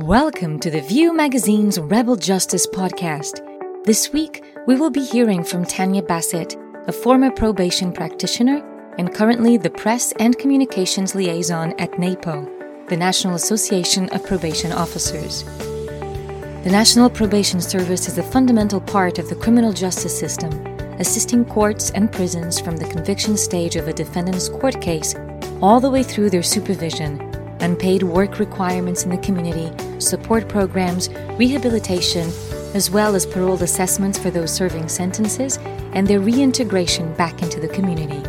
Welcome to the View Magazine's Rebel Justice podcast. This week, we will be hearing from Tanya Bassett, a former probation practitioner and currently the press and communications liaison at NAPO, the National Association of Probation Officers. The National Probation Service is a fundamental part of the criminal justice system, assisting courts and prisons from the conviction stage of a defendant's court case all the way through their supervision unpaid work requirements in the community, support programs, rehabilitation, as well as parole assessments for those serving sentences and their reintegration back into the community.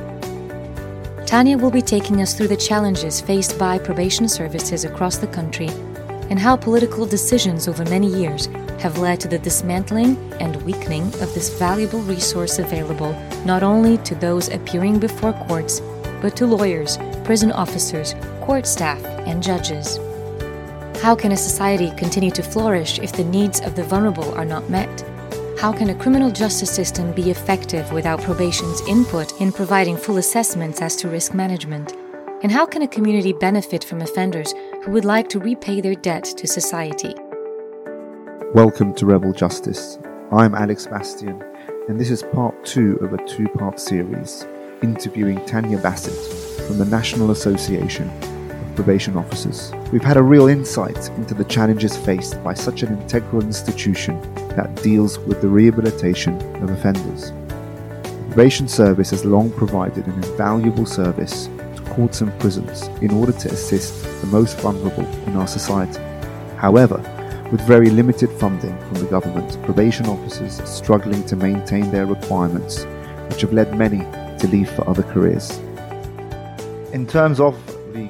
Tanya will be taking us through the challenges faced by probation services across the country and how political decisions over many years have led to the dismantling and weakening of this valuable resource available not only to those appearing before courts, but to lawyers, prison officers, court staff, and judges. How can a society continue to flourish if the needs of the vulnerable are not met? How can a criminal justice system be effective without probation's input in providing full assessments as to risk management? And how can a community benefit from offenders who would like to repay their debt to society? Welcome to Rebel Justice. I'm Alex Bastian, and this is part two of a two part series interviewing Tanya Bassett from the National Association probation officers. We've had a real insight into the challenges faced by such an integral institution that deals with the rehabilitation of offenders. The probation service has long provided an invaluable service to courts and prisons in order to assist the most vulnerable in our society. However, with very limited funding from the government, probation officers are struggling to maintain their requirements, which have led many to leave for other careers. In terms of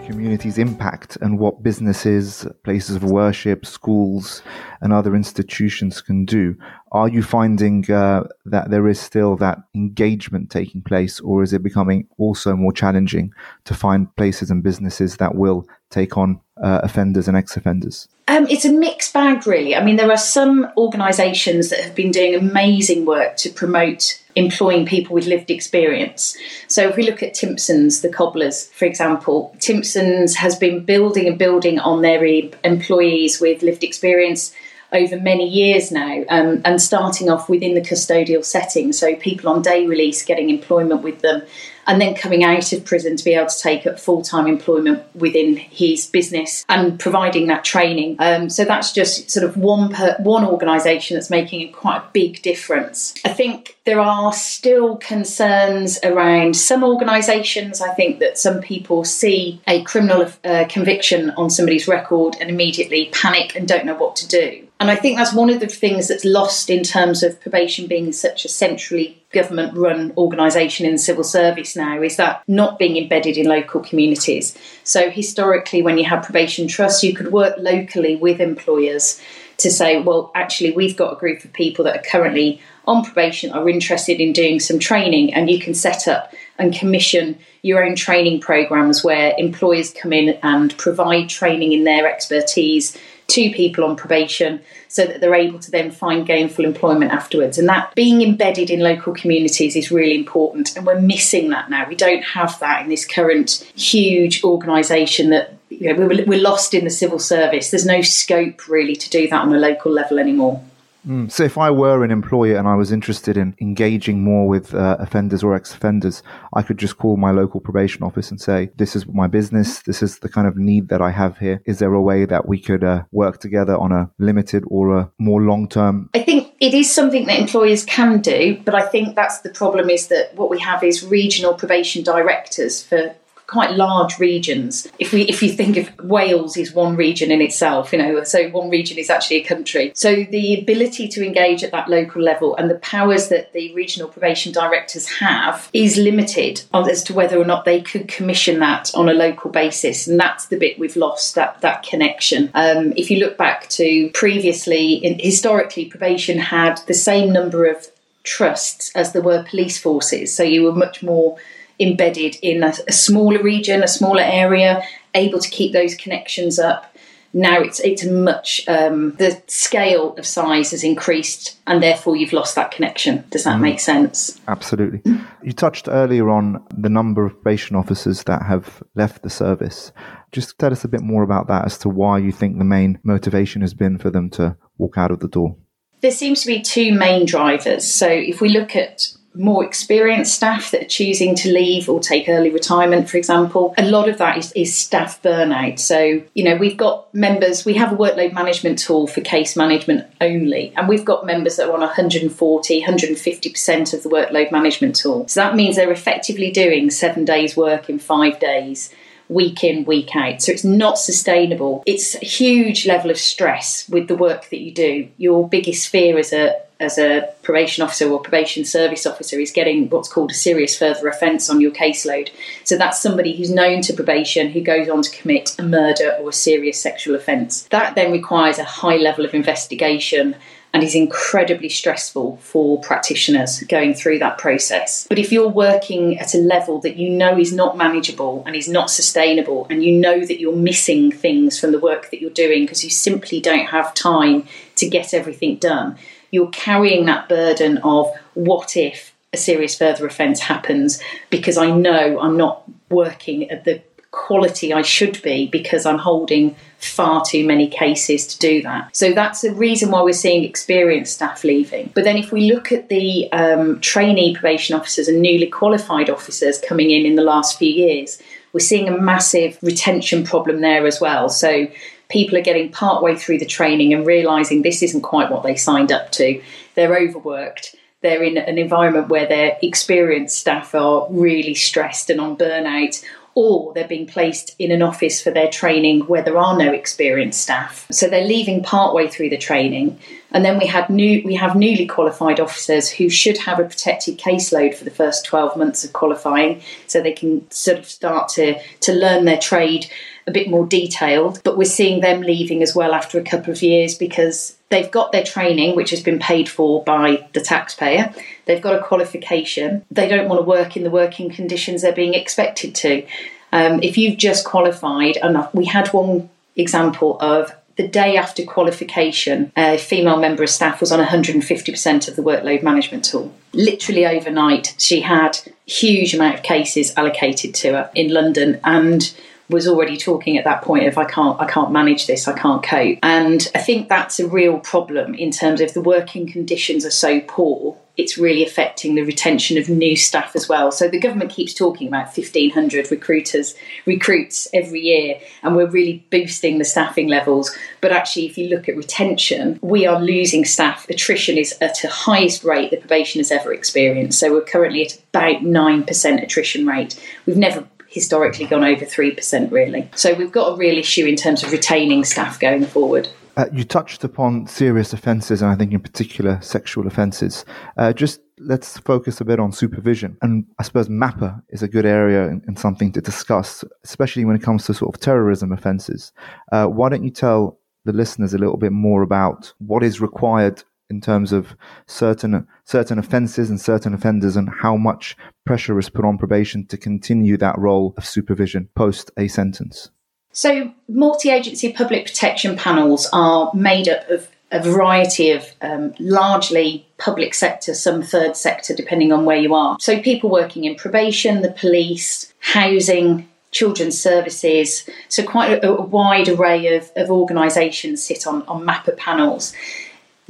the community's impact and what businesses, places of worship, schools, and other institutions can do. Are you finding uh, that there is still that engagement taking place, or is it becoming also more challenging to find places and businesses that will take on uh, offenders and ex offenders? Um, it's a mixed bag, really. I mean, there are some organisations that have been doing amazing work to promote employing people with lived experience. So, if we look at Timpson's, the cobblers, for example, Timpson's has been building and building on their employees with lived experience over many years now um, and starting off within the custodial setting. So, people on day release getting employment with them and then coming out of prison to be able to take up full time employment within his business and providing that training. Um, so that's just sort of one per, one organisation that's making quite a big difference. I think there are still concerns around some organisations. I think that some people see a criminal uh, conviction on somebody's record and immediately panic and don't know what to do. And I think that's one of the things that's lost in terms of probation being such a centrally government run organisation in the civil service now is that not being embedded in local communities. So, historically, when you had probation trusts, you could work locally with employers to say, well, actually, we've got a group of people that are currently on probation are interested in doing some training, and you can set up and commission your own training programs where employers come in and provide training in their expertise to people on probation so that they're able to then find gainful employment afterwards. And that being embedded in local communities is really important. And we're missing that now. We don't have that in this current huge organisation that you know, we're lost in the civil service. There's no scope really to do that on a local level anymore. Mm. So, if I were an employer and I was interested in engaging more with uh, offenders or ex offenders, I could just call my local probation office and say, This is my business. This is the kind of need that I have here. Is there a way that we could uh, work together on a limited or a more long term? I think it is something that employers can do, but I think that's the problem is that what we have is regional probation directors for quite large regions. If we if you think of Wales is one region in itself, you know, so one region is actually a country. So the ability to engage at that local level and the powers that the regional probation directors have is limited as to whether or not they could commission that on a local basis, and that's the bit we've lost that that connection. Um, if you look back to previously, in, historically, probation had the same number of trusts as there were police forces, so you were much more embedded in a, a smaller region, a smaller area, able to keep those connections up now it's it's much um, the scale of size has increased and therefore you've lost that connection does that mm. make sense absolutely You touched earlier on the number of probation officers that have left the service. Just tell us a bit more about that as to why you think the main motivation has been for them to walk out of the door. There seems to be two main drivers. So if we look at more experienced staff that are choosing to leave or take early retirement, for example. A lot of that is, is, staff burnout. So, you know, we've got members, we have a workload management tool for case management only, and we've got members that are on 140, 150% of the workload management tool. So that means they're effectively doing seven days' work in five days week in, week out. So it's not sustainable. It's a huge level of stress with the work that you do. Your biggest fear as a as a probation officer or probation service officer is getting what's called a serious further offence on your caseload. So that's somebody who's known to probation who goes on to commit a murder or a serious sexual offence. That then requires a high level of investigation and is incredibly stressful for practitioners going through that process. But if you're working at a level that you know is not manageable and is not sustainable, and you know that you're missing things from the work that you're doing because you simply don't have time to get everything done, you're carrying that burden of what if a serious further offence happens because I know I'm not working at the quality I should be because I'm holding far too many cases to do that. So that's the reason why we're seeing experienced staff leaving. But then if we look at the um, trainee probation officers and newly qualified officers coming in in the last few years, we're seeing a massive retention problem there as well. So people are getting partway through the training and realizing this isn't quite what they signed up to. They're overworked. They're in an environment where their experienced staff are really stressed and on burnout, or they're being placed in an office for their training where there are no experienced staff. So they're leaving partway through the training. And then we new we have newly qualified officers who should have a protected caseload for the first 12 months of qualifying so they can sort of start to to learn their trade a bit more detailed. But we're seeing them leaving as well after a couple of years because they've got their training, which has been paid for by the taxpayer. They've got a qualification. They don't want to work in the working conditions they're being expected to. Um, if you've just qualified, and we had one example of the day after qualification, a female member of staff was on 150% of the workload management tool. Literally overnight, she had huge amount of cases allocated to her in London, and was already talking at that point of I can't I can't manage this, I can't cope. And I think that's a real problem in terms of the working conditions are so poor, it's really affecting the retention of new staff as well. So the government keeps talking about 1500 recruiters recruits every year and we're really boosting the staffing levels, but actually if you look at retention, we are losing staff. Attrition is at the highest rate the probation has ever experienced. So we're currently at about 9% attrition rate. We've never historically gone over 3%, really. So we've got a real issue in terms of retaining staff going forward. Uh, you touched upon serious offences, and I think in particular sexual offences. Uh, just let's focus a bit on supervision. And I suppose MAPPA is a good area and, and something to discuss, especially when it comes to sort of terrorism offences. Uh, why don't you tell the listeners a little bit more about what is required in terms of certain certain offences and certain offenders and how much pressure is put on probation to continue that role of supervision post a sentence. So, multi agency public protection panels are made up of a variety of um, largely public sector, some third sector, depending on where you are. So, people working in probation, the police, housing, children's services. So, quite a, a wide array of, of organisations sit on, on MAPPA panels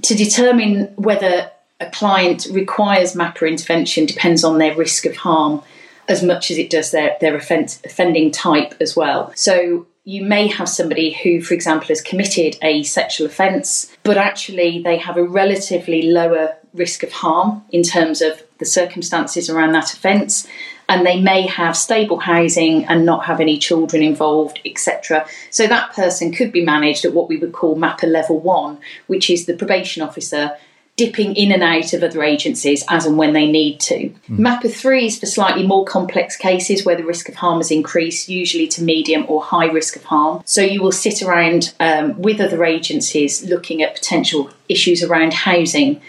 to determine whether a client requires MAPPA intervention depends on their risk of harm as much as it does their, their offend, offending type as well. So you may have somebody who, for example, has committed a sexual offence, but actually they have a relatively lower risk of harm in terms of the circumstances around that offence and they may have stable housing and not have any children involved, etc. So that person could be managed at what we would call MAPPA level one, which is the probation officer dipping in and out of other agencies as and when they need to. Mm. MAPPA 3 is for slightly more complex cases where the risk of harm has increased, usually to medium or high risk of harm. So you will sit around um, with other agencies looking at potential issues around housing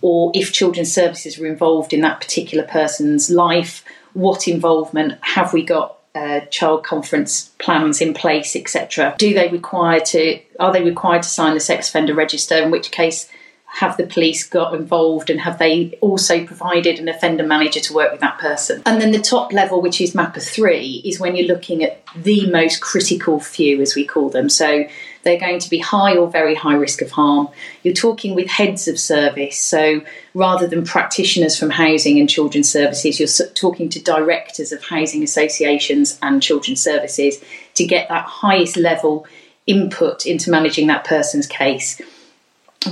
or if children's services are involved in that particular person's life what involvement have we got uh, child conference plans in place, etc. Do they require to are they required to sign the sex offender register? In which case, have the police got involved and have they also provided an offender manager to work with that person? And then the top level, which is MAPPA 3, is when you're looking at the most critical few, as we call them. So they're going to be high or very high risk of harm. You're talking with heads of service, so rather than practitioners from housing and children's services, you're talking to directors of housing associations and children's services to get that highest level input into managing that person's case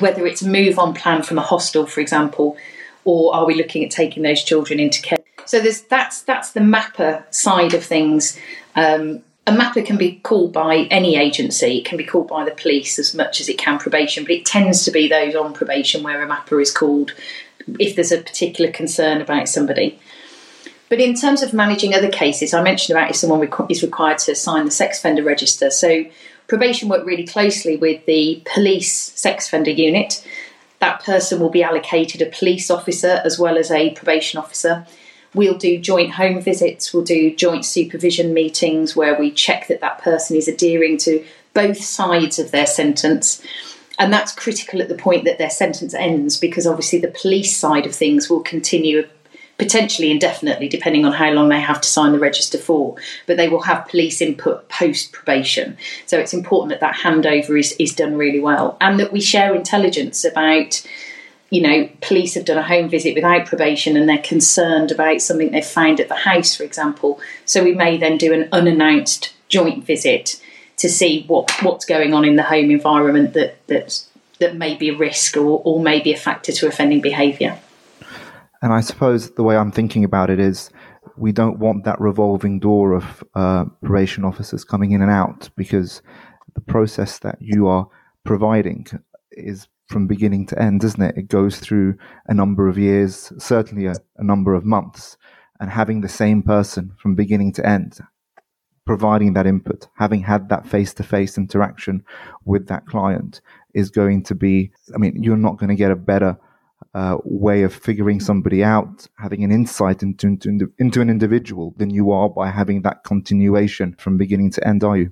whether it's a move on plan from a hostel, for example, or are we looking at taking those children into care? So there's that's that's the MAPPA side of things. Um, a MAPPA can be called by any agency. It can be called by the police as much as it can probation, but it tends to be those on probation where a MAPPA is called if there's a particular concern about somebody. But in terms of managing other cases, I mentioned about if someone is required to sign the sex offender register. So Probation work really closely with the police sex offender unit. That person will be allocated a police officer as well as a probation officer. We'll do joint home visits, we'll do joint supervision meetings where we check that that person is adhering to both sides of their sentence. And that's critical at the point that their sentence ends because obviously the police side of things will continue potentially indefinitely, depending on how long they have to sign the register for. But they will have police input post probation. So it's important that that handover is, is done really well and that we share intelligence about. You know, police have done a home visit without probation and they're concerned about something they've found at the house, for example. So we may then do an unannounced joint visit to see what, what's going on in the home environment that, that, that may be a risk or, or may be a factor to offending behaviour. And I suppose the way I'm thinking about it is we don't want that revolving door of uh, probation officers coming in and out because the process that you are providing is from beginning to end, isn't it? It goes through a number of years, certainly a, a number of months, and having the same person from beginning to end providing that input, having had that face to face interaction with that client is going to be, I mean, you're not going to get a better way of figuring somebody out, having an insight into, into, into an individual than you are by having that continuation from beginning to end, are you?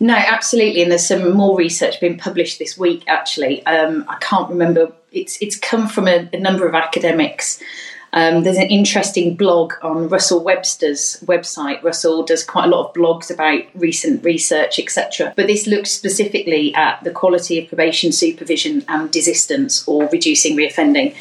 No, absolutely. And there's some more research being published this week. Actually, um, I can't remember. It's it's come from a, a number of academics um, there's an interesting blog on Russell Webster's website. Russell does quite a lot of blogs about recent research, etc. But this looks specifically at the quality of probation supervision and desistance or reducing reoffending.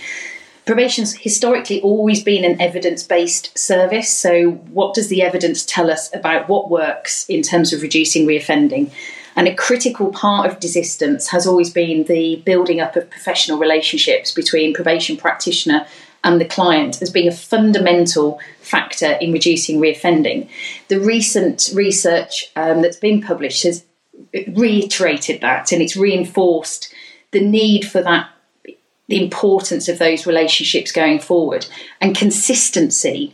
Probation's historically always been an evidence based service. So, what does the evidence tell us about what works in terms of reducing reoffending? And a critical part of desistance has always been the building up of professional relationships between probation practitioner and the client as being a fundamental factor in reducing reoffending. The recent research um, that's been published has reiterated that and it's reinforced the need for that the importance of those relationships going forward and consistency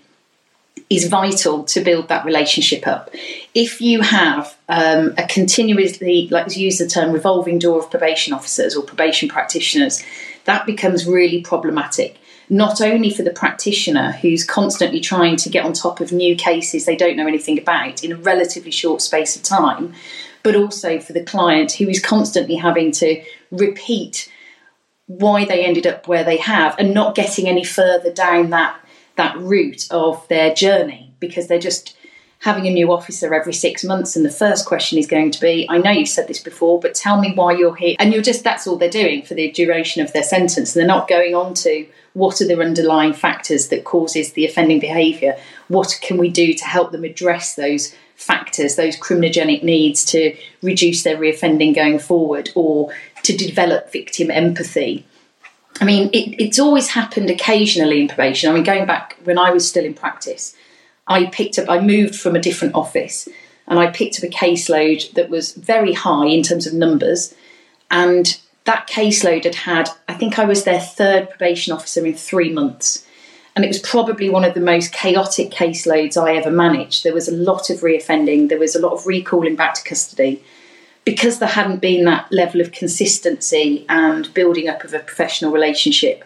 is vital to build that relationship up. If you have um, a continuously, like use the term, revolving door of probation officers or probation practitioners, that becomes really problematic not only for the practitioner who's constantly trying to get on top of new cases they don't know anything about in a relatively short space of time, but also for the client who is constantly having to repeat why they ended up where they have and not getting any further down that that route of their journey because they're just having a new officer every six months and the first question is going to be i know you've said this before but tell me why you're here. And you're just that's all they're doing for the duration of their sentence. And they're not going on to what are the underlying factors that causes the offending behaviour? What can we do to help them address those factors those criminogenic needs to reduce their reoffending going forward or to develop victim empathy? I mean, it, it's always happened occasionally in probation. I mean, going back when I was still in practice, I picked up, I moved from a different office and I picked up a caseload that was very high in terms of numbers. And that caseload had had, I think I was their third probation officer in three months. And it was probably one of the most chaotic caseloads I ever managed. There was a lot of reoffending, there was a lot of recalling back to custody. Because there hadn't been that level of consistency and building up of a professional relationship,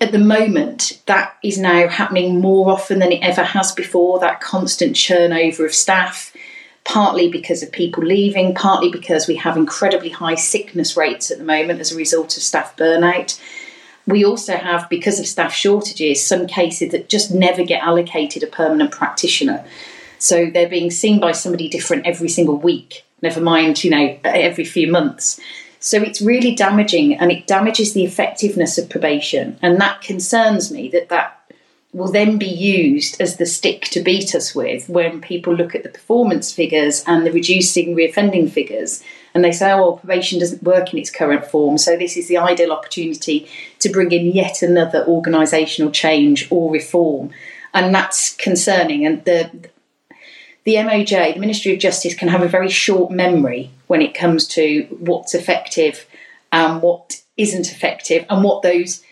at the moment, that is now happening more often than it ever has before. That constant churn over of staff, partly because of people leaving, partly because we have incredibly high sickness rates at the moment as a result of staff burnout. We also have, because of staff shortages, some cases that just never get allocated a permanent practitioner. So they're being seen by somebody different every single week, never mind, you know, every few months. So it's really damaging and it damages the effectiveness of probation. And that concerns me that that will then be used as the stick to beat us with when people look at the performance figures and the reducing reoffending figures and they say, oh, well, probation doesn't work in its current form, so this is the ideal opportunity to bring in yet another organisational change or reform. And that's concerning. And the, the MOJ, the Ministry of Justice, can have a very short memory when it comes to what's effective and what isn't effective and what those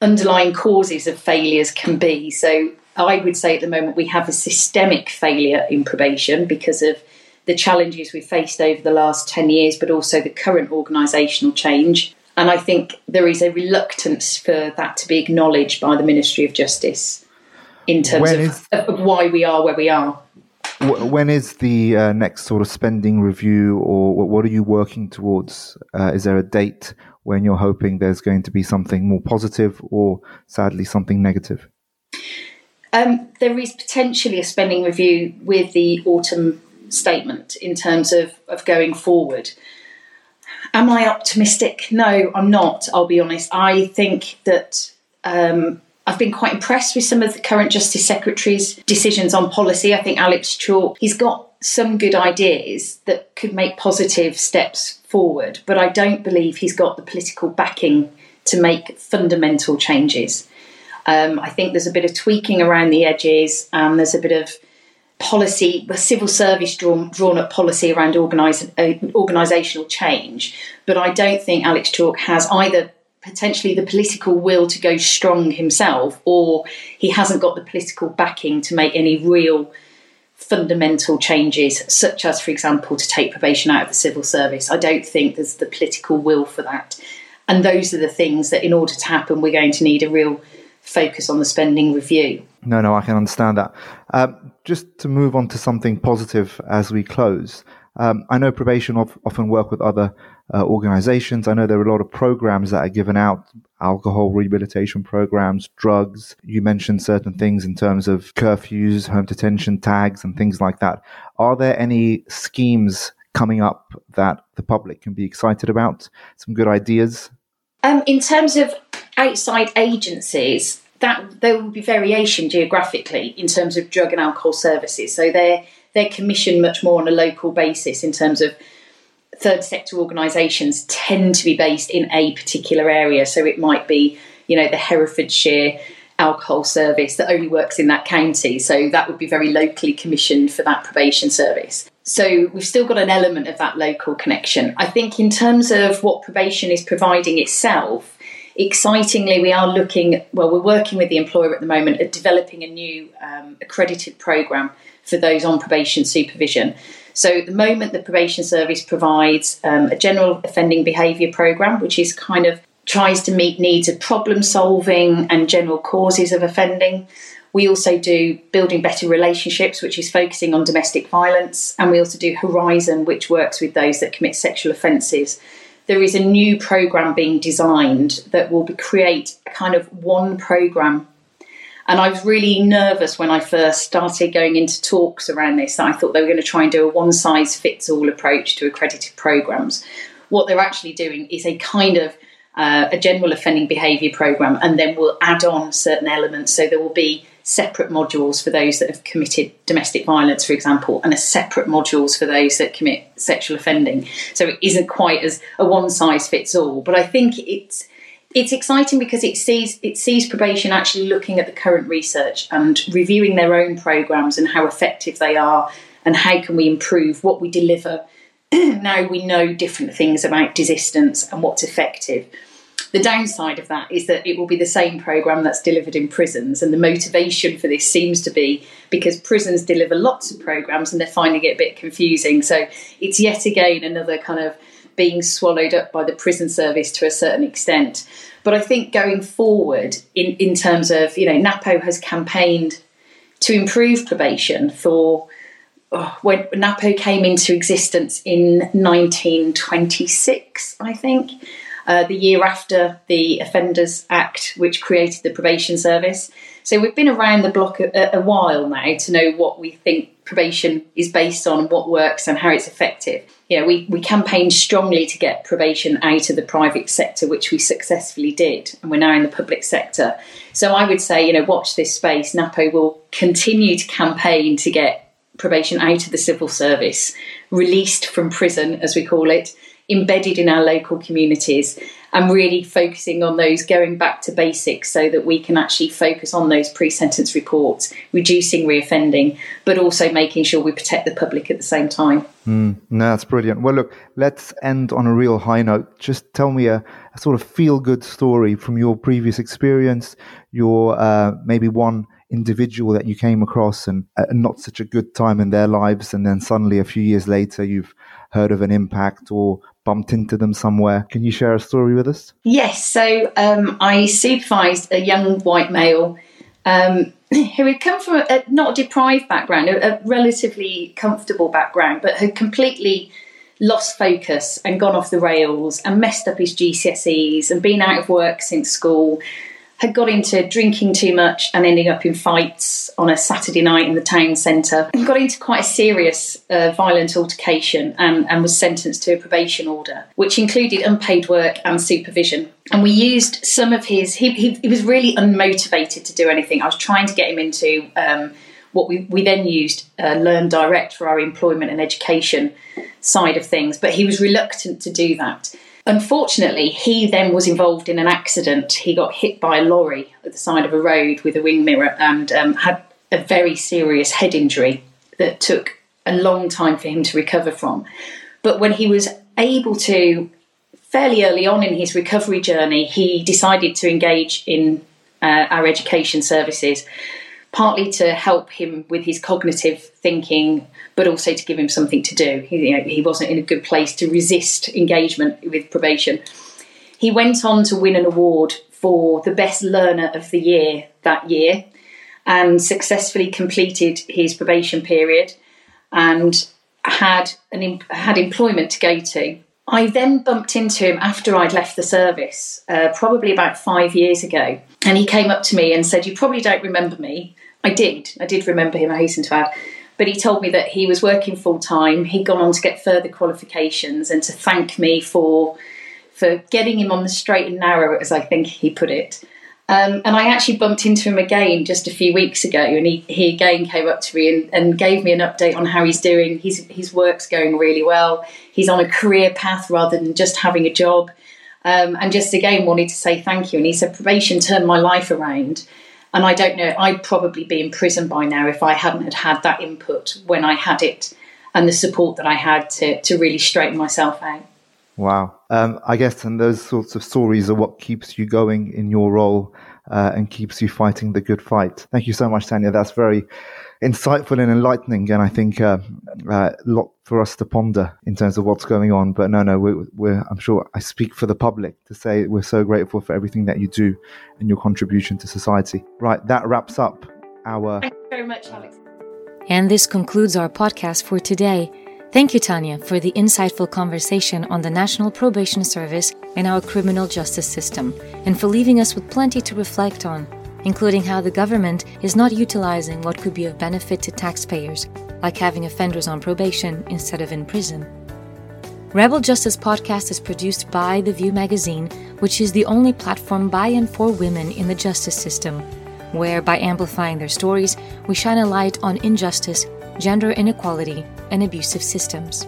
underlying causes of failures can be. So I would say at the moment we have a systemic failure in probation because of the challenges we've faced over the last 10 years, but also the current organisational change. And I think there is a reluctance for that to be acknowledged by the Ministry of Justice in terms of, is, of, why we are where we are. When is the uh, next sort of spending review, or what are you working towards? Uh, is there a date when you're hoping there's going to be something more positive or sadly something negative? Um, there is potentially a spending review with the autumn statement in terms of, of going forward. Am I optimistic? No, I'm not, I'll be honest. I think that um, I've been quite impressed with some of the current Justice Secretary's decisions on policy. I think Alex Chalk, he's got some good ideas that could make positive steps forward, but I don't believe he's got the political backing to make fundamental changes. Um, I think there's a bit of tweaking around the edges, and there's a bit of policy, civil service drawn, drawn up policy around organise, uh, organisational change. But I don't think Alex Chalk has either potentially the political will to go strong himself, or he hasn't got the political backing to make any real fundamental changes, such as, for example, to take probation out of the civil service. I don't think there's the political will for that. And those are the things that, in order to happen, we're going to need a real focus on the spending review. No, no, I can understand that. Um, just to move on to something positive as we close. Um, I know probation of, often work with other uh, organizations. I know there are a lot of programs that are given out, alcohol rehabilitation programs, drugs. You mentioned certain things in terms of curfews, home detention tags, and things like that. Are there any schemes coming up that the public can be excited about? Some good ideas? Um, in terms of outside agencies, that there will be variation geographically in terms of drug and alcohol services. So they're they're commissioned much more on a local basis in terms of third sector organisations tend to be based in a particular area. So it might be, you know, the Herefordshire alcohol service that only works in that county. So that would be very locally commissioned for that probation service. So we've still got an element of that local connection. I think in terms of what probation is providing itself, excitingly, we are looking, well, we're working with the employer at the moment at developing a new um, accredited programme for those on probation supervision. So, at the moment, the probation service provides um, a general offending behaviour programme, which is kind of tries to meet needs of problem solving and general causes of offending. We also do building better relationships, which is focusing on domestic violence, and we also do Horizon, which works with those that commit sexual offences. There is a new program being designed that will create a kind of one program and I was really nervous when I first started going into talks around this. I thought they were going to try and do a one size fits all approach to accredited programs. What they're actually doing is a kind of uh, a general offending behaviour program, and then we'll add on certain elements. So there will be separate modules for those that have committed domestic violence, for example, and a separate modules for those that commit sexual offending. So it isn't quite as a one size fits all. But I think it's it's exciting because it sees it sees probation actually looking at the current research and reviewing their own programs and how effective they are and how can we improve what we deliver. Now we know different things about desistance and what's effective. The downside of that is that it will be the same program that's delivered in prisons and the motivation for this seems to be because prisons deliver lots of programs and they're finding it a bit confusing. So it's yet again another kind of being swallowed up by the prison service to a certain extent. But I think going forward, in, in terms of, you know, NAPO has campaigned to improve probation for oh, when NAPO came into existence in 1926, I think. Uh, the year after the Offenders Act, which created the probation service. So we've been around the block a, a, while now to know what we think probation is based on, what works, and how it's effective. You know, we, we campaigned strongly to get probation out of the private sector, which we successfully did, and we're now in the public sector. So I would say, you know, watch this space. NAPO will continue to campaign to get probation out of the civil service, released from prison, as we call it, embedded in our local communities and really focusing on those going back to basics so that we can actually focus on those pre-sentence reports reducing reoffending but also making sure we protect the public at the same time. Mm, no, that's brilliant. Well look let's end on a real high note. Just tell me a, a sort of feel good story from your previous experience your uh, maybe one individual that you came across and uh, not such a good time in their lives and then suddenly a few years later you've heard of an impact or bumped into them somewhere. Can you share a story with us? Yes. So um, I supervised a young white male um, who had come from a, not a deprived background, a, a relatively comfortable background, but had completely lost focus and gone off the rails and messed up his GCSEs and been out of work since school had got into drinking too much and ending up in fights on a Saturday night in the town centre. Got into quite a serious uh, violent altercation and, and was sentenced to a probation order, which included unpaid work and supervision. And we used some of his, he, he, he was really unmotivated to do anything. I was trying to get him into um, what we, we then used uh, Learn Direct for our employment and education side of things, but he was reluctant to do that. Unfortunately, he then was involved in an accident. He got hit by a lorry at the side of a road with a wing mirror and um, had a very serious head injury that took a long time for him to recover from. But when he was able to, fairly early on in his recovery journey, he decided to engage in uh, our education services partly to help him with his cognitive thinking, but also to give him something to do. He, you know, he wasn't in a good place to resist engagement with probation. He went on to win an award for the best learner of the year that year and successfully completed his probation period and had an had employment to go to. I then bumped into him after I'd left the service, uh, probably about five years ago, and he came up to me and said, "You probably don't remember me, I did. I did remember him, I hasten to add. But he told me that he was working full time. He'd gone on to get further qualifications and to thank me for for getting him on the straight and narrow, as I think he put it. Um, and I actually bumped into him again just a few weeks ago, and he, he again came up to me and, and gave me an update on how he's doing. His, his work's going really well. He's on a career path rather than just having a job. Um, and just again wanted to say thank you. And he said, probation turned my life around. And I don't know, I'd probably be in prison by now if I hadn't had, had that input when I had it and the support that I had to, to really straighten myself out. Wow. Um, I guess, and those sorts of stories are what keeps you going in your role uh, and keeps you fighting the good fight. Thank you so much, Tanya. That's very insightful and enlightening, and I think uh, uh, a lot for us to ponder in terms of what's going on. But no, no, we're, we're, I'm sure I speak for the public to say we're so grateful for everything that you do and your contribution to society. Right, that wraps up our. Thank you very much, Alex. And this concludes our podcast for today. Thank you, Tanya, for the insightful conversation on the National Probation Service and our criminal justice system, and for leaving us with plenty to reflect on including how the government is not utilizing what could be of benefit to taxpayers, like having offenders on probation instead of in prison. Rebel Justice Podcast is produced by The View magazine, which is the only platform by and for women in the justice system, where, by amplifying their stories, we shine a light on injustice, gender inequality, and abusive systems.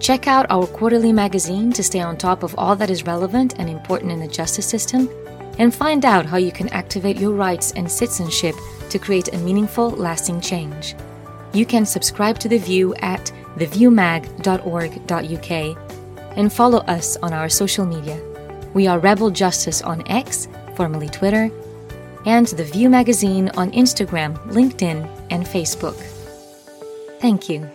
Check out our quarterly magazine to stay on top of all that is relevant and important in the justice system and find out how you can activate your rights and citizenship to create a meaningful, lasting change. You can subscribe to The View at theviewmag.org.uk and follow us on our social media. We are Rebel Justice on X, formerly Twitter, and The View Magazine on Instagram, LinkedIn, and Facebook. Thank you.